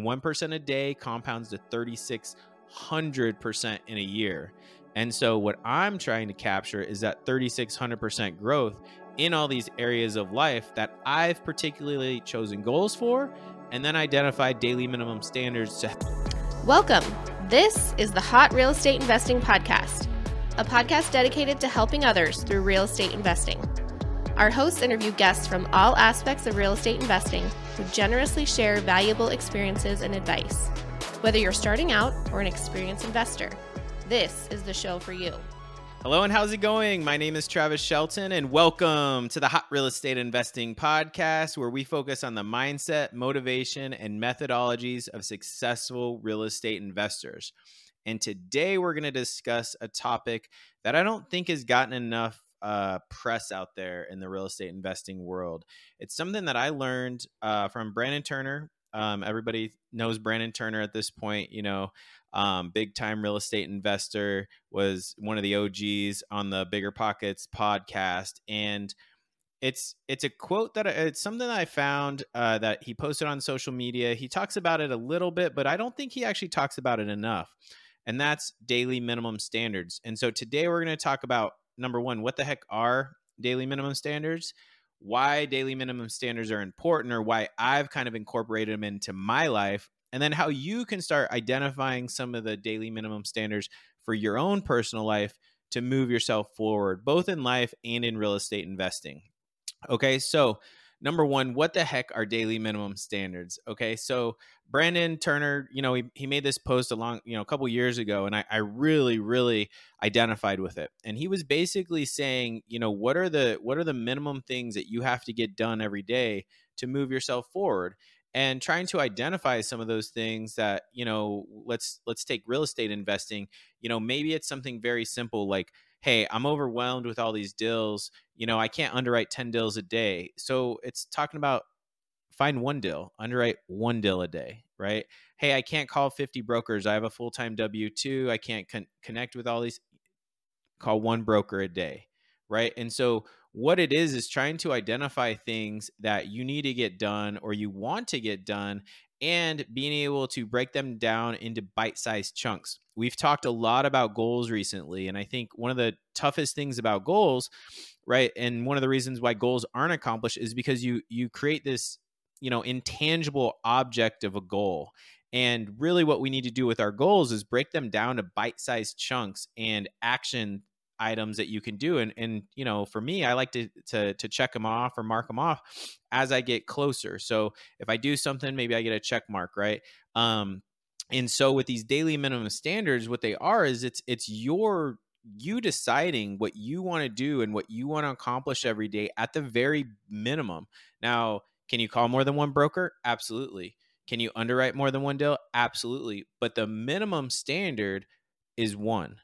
1% a day compounds to 3600% in a year. And so, what I'm trying to capture is that 3600% growth in all these areas of life that I've particularly chosen goals for and then identified daily minimum standards to. Welcome. This is the Hot Real Estate Investing Podcast, a podcast dedicated to helping others through real estate investing. Our hosts interview guests from all aspects of real estate investing who generously share valuable experiences and advice. Whether you're starting out or an experienced investor, this is the show for you. Hello, and how's it going? My name is Travis Shelton, and welcome to the Hot Real Estate Investing Podcast, where we focus on the mindset, motivation, and methodologies of successful real estate investors. And today we're going to discuss a topic that I don't think has gotten enough uh, press out there in the real estate investing world. It's something that I learned uh, from Brandon Turner. Um, everybody knows Brandon Turner at this point. You know, um, big time real estate investor was one of the OGs on the BiggerPockets podcast, and it's it's a quote that it's something that I found uh, that he posted on social media. He talks about it a little bit, but I don't think he actually talks about it enough. And that's daily minimum standards. And so today we're going to talk about number one, what the heck are daily minimum standards? Why daily minimum standards are important, or why I've kind of incorporated them into my life, and then how you can start identifying some of the daily minimum standards for your own personal life to move yourself forward, both in life and in real estate investing. Okay, so number one, what the heck are daily minimum standards? Okay, so Brandon Turner, you know, he, he made this post along, you know, a couple years ago, and I, I really, really identified with it. And he was basically saying, you know, what are the what are the minimum things that you have to get done every day to move yourself forward? And trying to identify some of those things that, you know, let's let's take real estate investing. You know, maybe it's something very simple like hey, I'm overwhelmed with all these deals. You know, I can't underwrite 10 deals a day. So it's talking about find one deal, underwrite one deal a day, right? Hey, I can't call 50 brokers. I have a full time W 2. I can't con- connect with all these. Call one broker a day, right? And so what it is is trying to identify things that you need to get done or you want to get done and being able to break them down into bite sized chunks. We've talked a lot about goals recently, and I think one of the toughest things about goals, right, and one of the reasons why goals aren't accomplished is because you you create this, you know, intangible object of a goal. And really, what we need to do with our goals is break them down to bite sized chunks and action items that you can do. And and you know for me i like to to to check them off or mark them off as i get closer. So if i do something maybe i get a check mark right? Um and so with these daily minimum standards what they are is it's it's your you deciding what you want to do and what you want to accomplish every day at the very minimum. Now can you call more than one broker? Absolutely. Can you underwrite more than one deal? Absolutely. But the minimum standard is one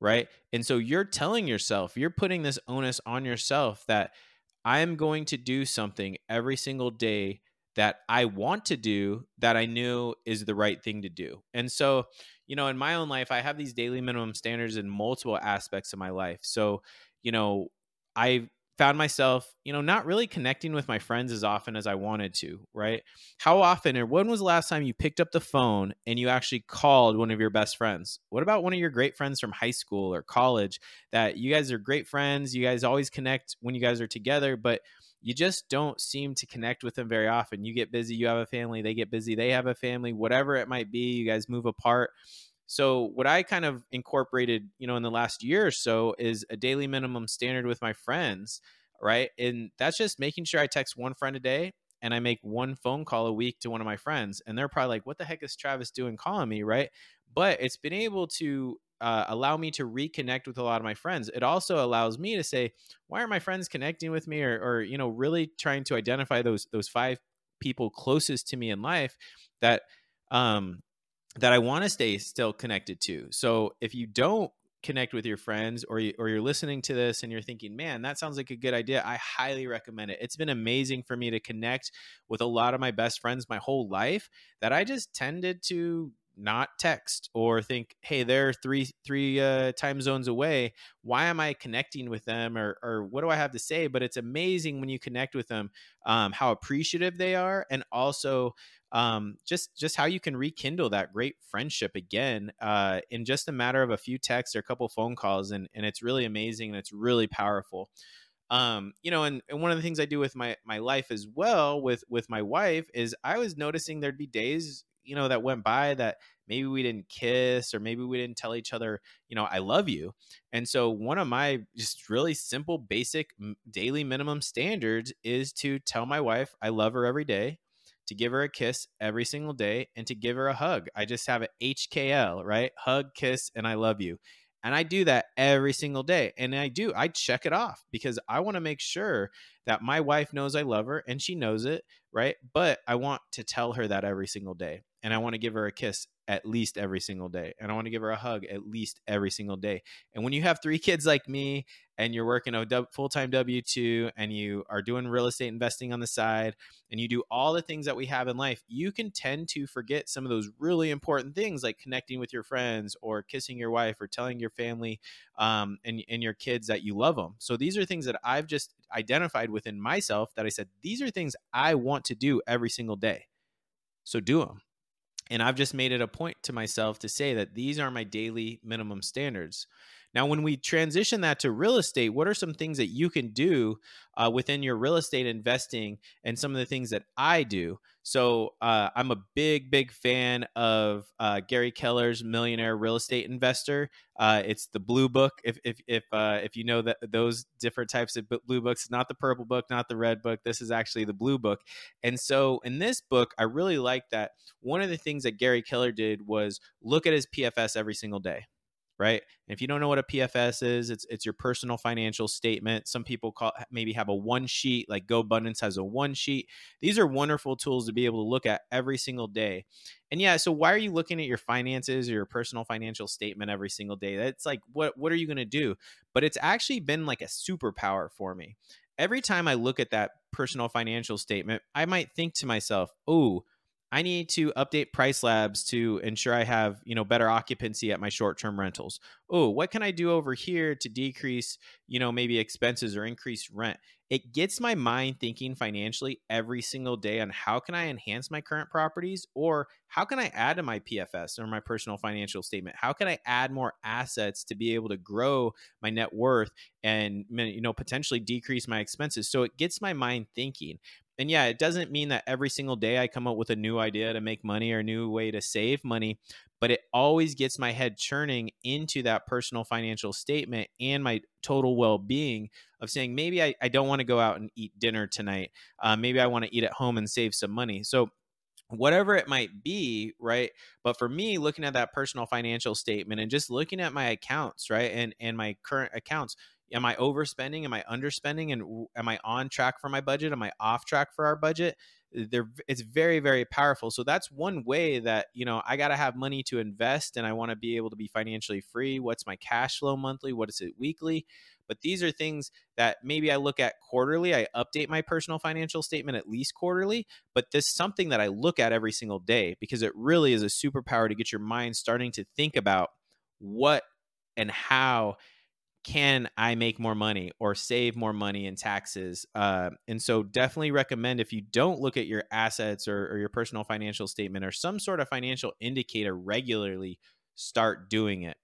right? And so you're telling yourself, you're putting this onus on yourself that I'm going to do something every single day that I want to do that I knew is the right thing to do. And so, you know, in my own life, I have these daily minimum standards in multiple aspects of my life. So, you know, I found myself, you know, not really connecting with my friends as often as I wanted to, right? How often or when was the last time you picked up the phone and you actually called one of your best friends? What about one of your great friends from high school or college that you guys are great friends, you guys always connect when you guys are together, but you just don't seem to connect with them very often. You get busy, you have a family, they get busy, they have a family, whatever it might be, you guys move apart. So what I kind of incorporated, you know, in the last year or so is a daily minimum standard with my friends, right? And that's just making sure I text one friend a day and I make one phone call a week to one of my friends. And they're probably like, what the heck is Travis doing calling me, right? But it's been able to uh, allow me to reconnect with a lot of my friends. It also allows me to say, why are my friends connecting with me, or, or you know, really trying to identify those those five people closest to me in life that um, that I want to stay still connected to. So if you don't connect with your friends or you, or you're listening to this and you're thinking, "Man, that sounds like a good idea." I highly recommend it. It's been amazing for me to connect with a lot of my best friends my whole life that I just tended to not text or think, "Hey, they're three three uh, time zones away. Why am I connecting with them, or or what do I have to say?" But it's amazing when you connect with them, um, how appreciative they are, and also um, just just how you can rekindle that great friendship again uh, in just a matter of a few texts or a couple phone calls, and and it's really amazing and it's really powerful. Um you know and, and one of the things i do with my my life as well with with my wife is i was noticing there'd be days you know that went by that maybe we didn't kiss or maybe we didn't tell each other you know i love you. And so one of my just really simple basic daily minimum standards is to tell my wife i love her every day to give her a kiss every single day and to give her a hug i just have an hkl right hug kiss and i love you and I do that every single day. And I do, I check it off because I want to make sure that my wife knows I love her and she knows it, right? But I want to tell her that every single day. And I want to give her a kiss at least every single day. And I want to give her a hug at least every single day. And when you have three kids like me and you're working a full time W 2 and you are doing real estate investing on the side and you do all the things that we have in life, you can tend to forget some of those really important things like connecting with your friends or kissing your wife or telling your family um, and, and your kids that you love them. So these are things that I've just identified within myself that I said, these are things I want to do every single day. So do them. And I've just made it a point to myself to say that these are my daily minimum standards. Now, when we transition that to real estate, what are some things that you can do uh, within your real estate investing and some of the things that I do? So, uh, I'm a big, big fan of uh, Gary Keller's Millionaire Real Estate Investor. Uh, it's the blue book. If if if uh, if you know that those different types of blue books, not the purple book, not the red book. This is actually the blue book. And so, in this book, I really like that. One of the things that Gary Keller did was look at his PFS every single day right? And if you don't know what a PFS is, it's it's your personal financial statement. Some people call maybe have a one sheet, like GoBundance has a one sheet. These are wonderful tools to be able to look at every single day. And yeah, so why are you looking at your finances or your personal financial statement every single day? That's like what what are you going to do? But it's actually been like a superpower for me. Every time I look at that personal financial statement, I might think to myself, "Oh, I need to update PriceLabs to ensure I have, you know, better occupancy at my short-term rentals. Oh, what can I do over here to decrease, you know, maybe expenses or increase rent? It gets my mind thinking financially every single day on how can I enhance my current properties or how can I add to my PFS or my personal financial statement? How can I add more assets to be able to grow my net worth and you know potentially decrease my expenses? So it gets my mind thinking and yeah, it doesn't mean that every single day I come up with a new idea to make money or a new way to save money, but it always gets my head churning into that personal financial statement and my total well being of saying, maybe I, I don't want to go out and eat dinner tonight. Uh, maybe I want to eat at home and save some money. So, whatever it might be, right? But for me, looking at that personal financial statement and just looking at my accounts, right? And and my current accounts, am I overspending? Am I underspending? And am I on track for my budget? Am I off track for our budget? They're, it's very, very powerful. So that's one way that, you know, I got to have money to invest and I want to be able to be financially free. What's my cash flow monthly? What is it weekly? But these are things that maybe I look at quarterly. I update my personal financial statement at least quarterly, but this is something that I look at every single day because it really is a superpower to get your mind starting to think about what and how can I make more money or save more money in taxes? Uh, and so, definitely recommend if you don't look at your assets or, or your personal financial statement or some sort of financial indicator regularly, start doing it.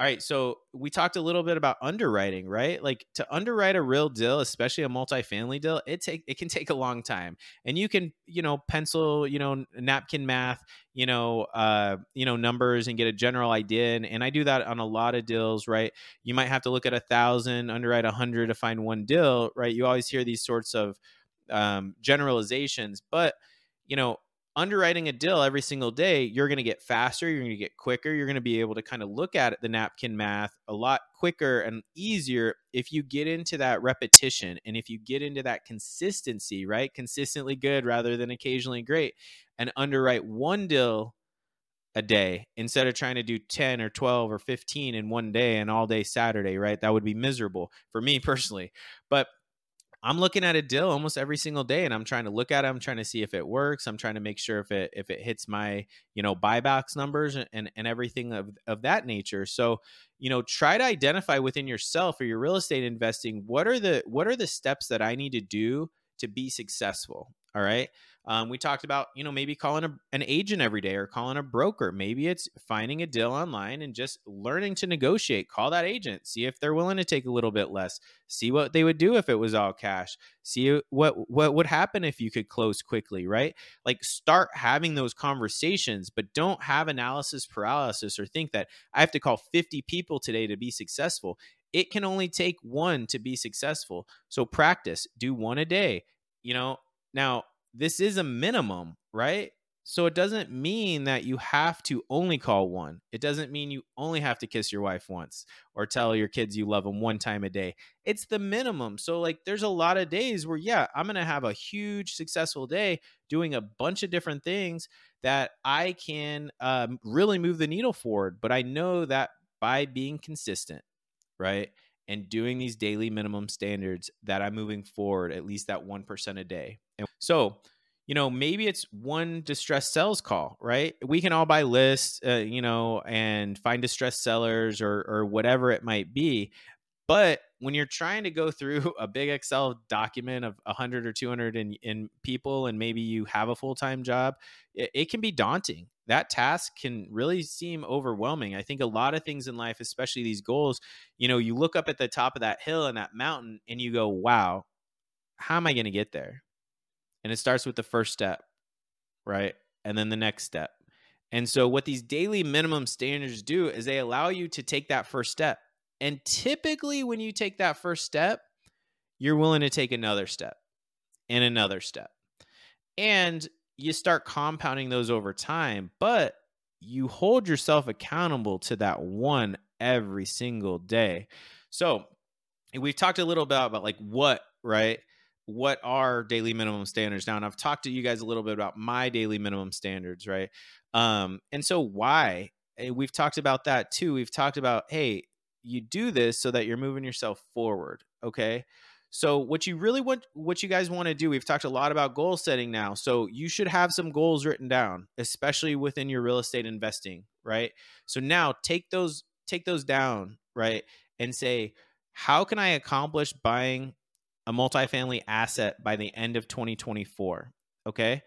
All right, so we talked a little bit about underwriting, right? Like to underwrite a real deal, especially a multifamily deal, it take it can take a long time. And you can, you know, pencil, you know, napkin math, you know, uh, you know, numbers and get a general idea. And, and I do that on a lot of deals, right? You might have to look at a thousand, underwrite a hundred to find one deal, right? You always hear these sorts of um, generalizations, but you know, underwriting a deal every single day, you're going to get faster, you're going to get quicker, you're going to be able to kind of look at the napkin math a lot quicker and easier if you get into that repetition and if you get into that consistency, right? Consistently good rather than occasionally great and underwrite one deal a day instead of trying to do 10 or 12 or 15 in one day and all day Saturday, right? That would be miserable for me personally. But I'm looking at a deal almost every single day and I'm trying to look at it. I'm trying to see if it works. I'm trying to make sure if it if it hits my, you know, buy box numbers and, and everything of, of that nature. So, you know, try to identify within yourself or your real estate investing what are the what are the steps that I need to do to be successful All right. Um, we talked about, you know, maybe calling a, an agent every day or calling a broker. Maybe it's finding a deal online and just learning to negotiate. Call that agent, see if they're willing to take a little bit less. See what they would do if it was all cash. See what what would happen if you could close quickly, right? Like start having those conversations, but don't have analysis paralysis or think that I have to call 50 people today to be successful. It can only take one to be successful. So practice, do one a day. You know, now this is a minimum, right? So it doesn't mean that you have to only call one. It doesn't mean you only have to kiss your wife once or tell your kids you love them one time a day. It's the minimum. So like there's a lot of days where yeah, I'm going to have a huge successful day doing a bunch of different things that I can um, really move the needle forward, but I know that by being consistent, right? And doing these daily minimum standards that I'm moving forward at least that 1% a day. And so, you know, maybe it's one distressed sales call, right? We can all buy lists, uh, you know, and find distressed sellers or or whatever it might be. But when you're trying to go through a big Excel document of 100 or 200 in, in people, and maybe you have a full time job, it, it, can be daunting. That task can really seem overwhelming. I think a lot of things in life, especially these goals, you know, you look up at the top of that hill and that mountain and you go, wow, how am I going to get there? and it starts with the first step, right? And then the next step. And so, what these daily minimum standards do is they allow you to take that first step. And typically, when you take that first step, you're willing to take another step and another step. And you start compounding those over time, but you hold yourself accountable to that one every single day. So, we've talked a little bit about like what, right? what are daily minimum standards now and i've talked to you guys a little bit about my daily minimum standards right um and so why we've talked about that too we've talked about hey you do this so that you're moving yourself forward okay so what you really want what you guys want to do we've talked a lot about goal setting now so you should have some goals written down especially within your real estate investing right so now take those take those down right and say how can i accomplish buying a multifamily asset by the end of 2024. Okay.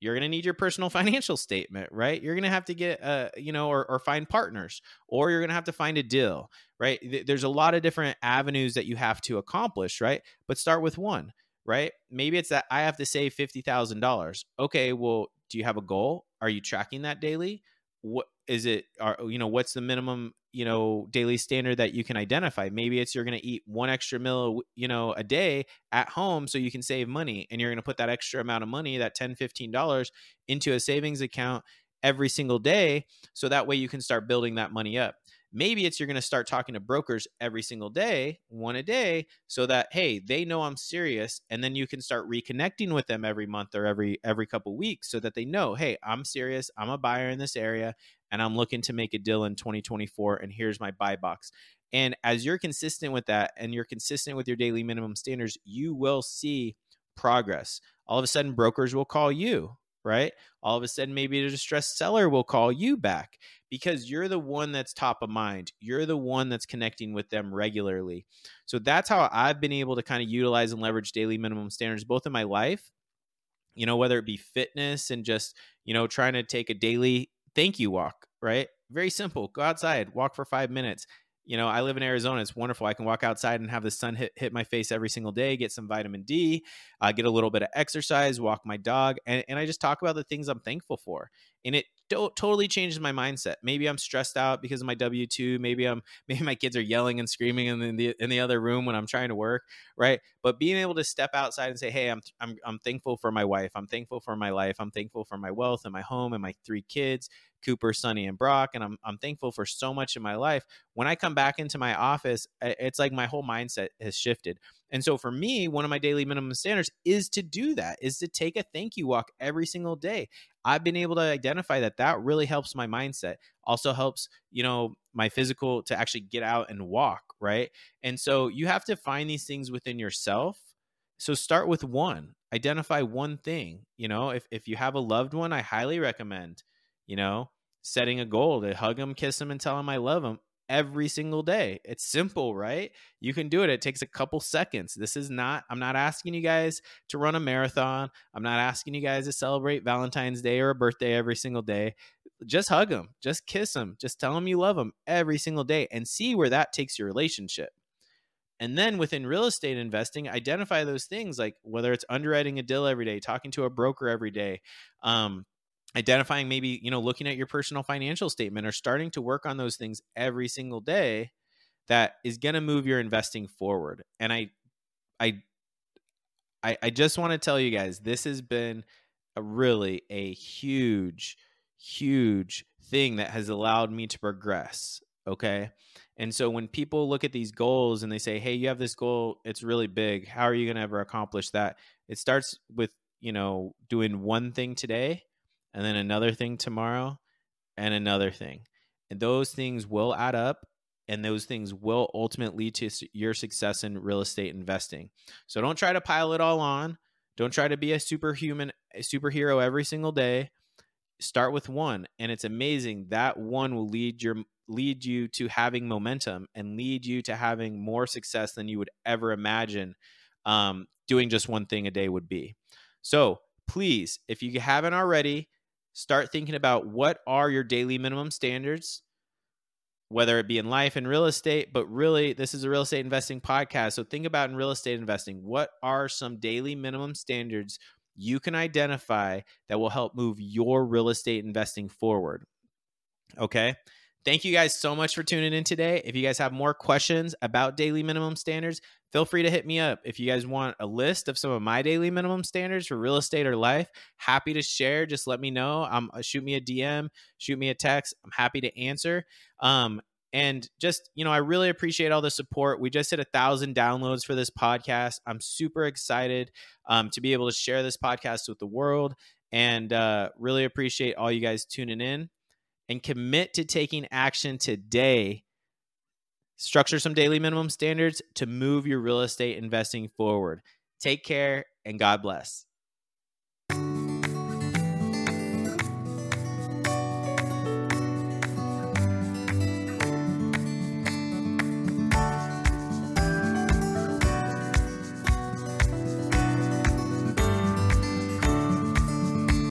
You're going to need your personal financial statement, right? You're going to have to get, uh, you know, or, or find partners, or you're going to have to find a deal, right? There's a lot of different avenues that you have to accomplish, right? But start with one, right? Maybe it's that I have to save $50,000. Okay. Well, do you have a goal? Are you tracking that daily? What is it? Are, you know, what's the minimum you know daily standard that you can identify. Maybe it's you're going to eat one extra meal you know a day at home so you can save money and you're going to put that extra amount of money that 10 15 dollars into a savings account every single day so that way you can start building that money up. Maybe it's you're going to start talking to brokers every single day one a day so that hey they know i'm serious and then you can start reconnecting with them every month or every every couple weeks so that they know hey i'm serious i'm a buyer in this area and I'm looking to make a deal in 2024 and here's my buy box. And as you're consistent with that and you're consistent with your daily minimum standards, you will see progress. All of a sudden brokers will call you, right? All of a sudden maybe a distressed seller will call you back because you're the one that's top of mind. You're the one that's connecting with them regularly. So that's how I've been able to kind of utilize and leverage daily minimum standards both in my life you know whether it be fitness and just you know trying to take a daily thank you walk, right? Very simple. Go outside, walk for five minutes. You know, I live in Arizona. It's wonderful. I can walk outside and have the sun hit, hit my face every single day, get some vitamin D, uh, get a little bit of exercise, walk my dog, and, and I just talk about the things I'm thankful for. And it do- totally changes my mindset. Maybe I'm stressed out because of my W two. Maybe I'm maybe my kids are yelling and screaming in the in the other room when I'm trying to work, right? But being able to step outside and say, "Hey, I'm I'm I'm thankful for my wife. I'm thankful for my life. I'm thankful for my wealth and my home and my three kids." Cooper, Sonny, and Brock, and I'm I'm thankful for so much in my life. When I come back into my office, it's like my whole mindset has shifted. And so for me, one of my daily minimum standards is to do that, is to take a thank you walk every single day. I've been able to identify that that really helps my mindset. Also helps, you know, my physical to actually get out and walk, right? And so you have to find these things within yourself. So start with one. Identify one thing. You know, if if you have a loved one, I highly recommend, you know, setting a goal to hug them, kiss them and tell them I love them every single day. It's simple, right? You can do it. It takes a couple seconds. This is not, I'm not asking you guys to run a marathon. I'm not asking you guys to celebrate Valentine's Day or a birthday every single day. Just hug them, just kiss them, just tell them you love them every single day and see where that takes your relationship. And then within real estate investing, identify those things like whether it's underwriting a deal every day, talking to a broker every day, um, identifying maybe you know looking at your personal financial statement or starting to work on those things every single day that is going to move your investing forward. And i i i, I just want to tell you guys this has been a really a huge huge thing that has allowed me to progress okay? And so when people look at these goals and they say hey you have this goal it's really big how are you going to ever accomplish that? It starts with you know doing one thing today and then another thing tomorrow and another thing. And those things will add up and those things will ultimately lead to your success in real estate investing. So don't try to pile it all on. Don't try to be a superhuman a superhero every single day. Start with one and it's amazing that one will lead your lead you to having momentum and lead you to having more success than you would ever imagine um, doing just one thing a day would be. So please, if you haven't already, start thinking about what are your daily minimum standards whether it be in life and real estate but really this is a real estate investing podcast. So think about in real estate investing what are some daily minimum standards you can identify that will help move your real estate investing forward? Okay? Thank you guys so much for tuning in today. If you guys have more questions about daily minimum standards, feel free to hit me up. If you guys want a list of some of my daily minimum standards for real estate or life, happy to share. Just let me know. Um, shoot me a DM, shoot me a text. I'm happy to answer. Um, and just you know, I really appreciate all the support. We just hit a thousand downloads for this podcast. I'm super excited um, to be able to share this podcast with the world, and uh, really appreciate all you guys tuning in and commit to taking action today. Structure some daily minimum standards to move your real estate investing forward. Take care and God bless.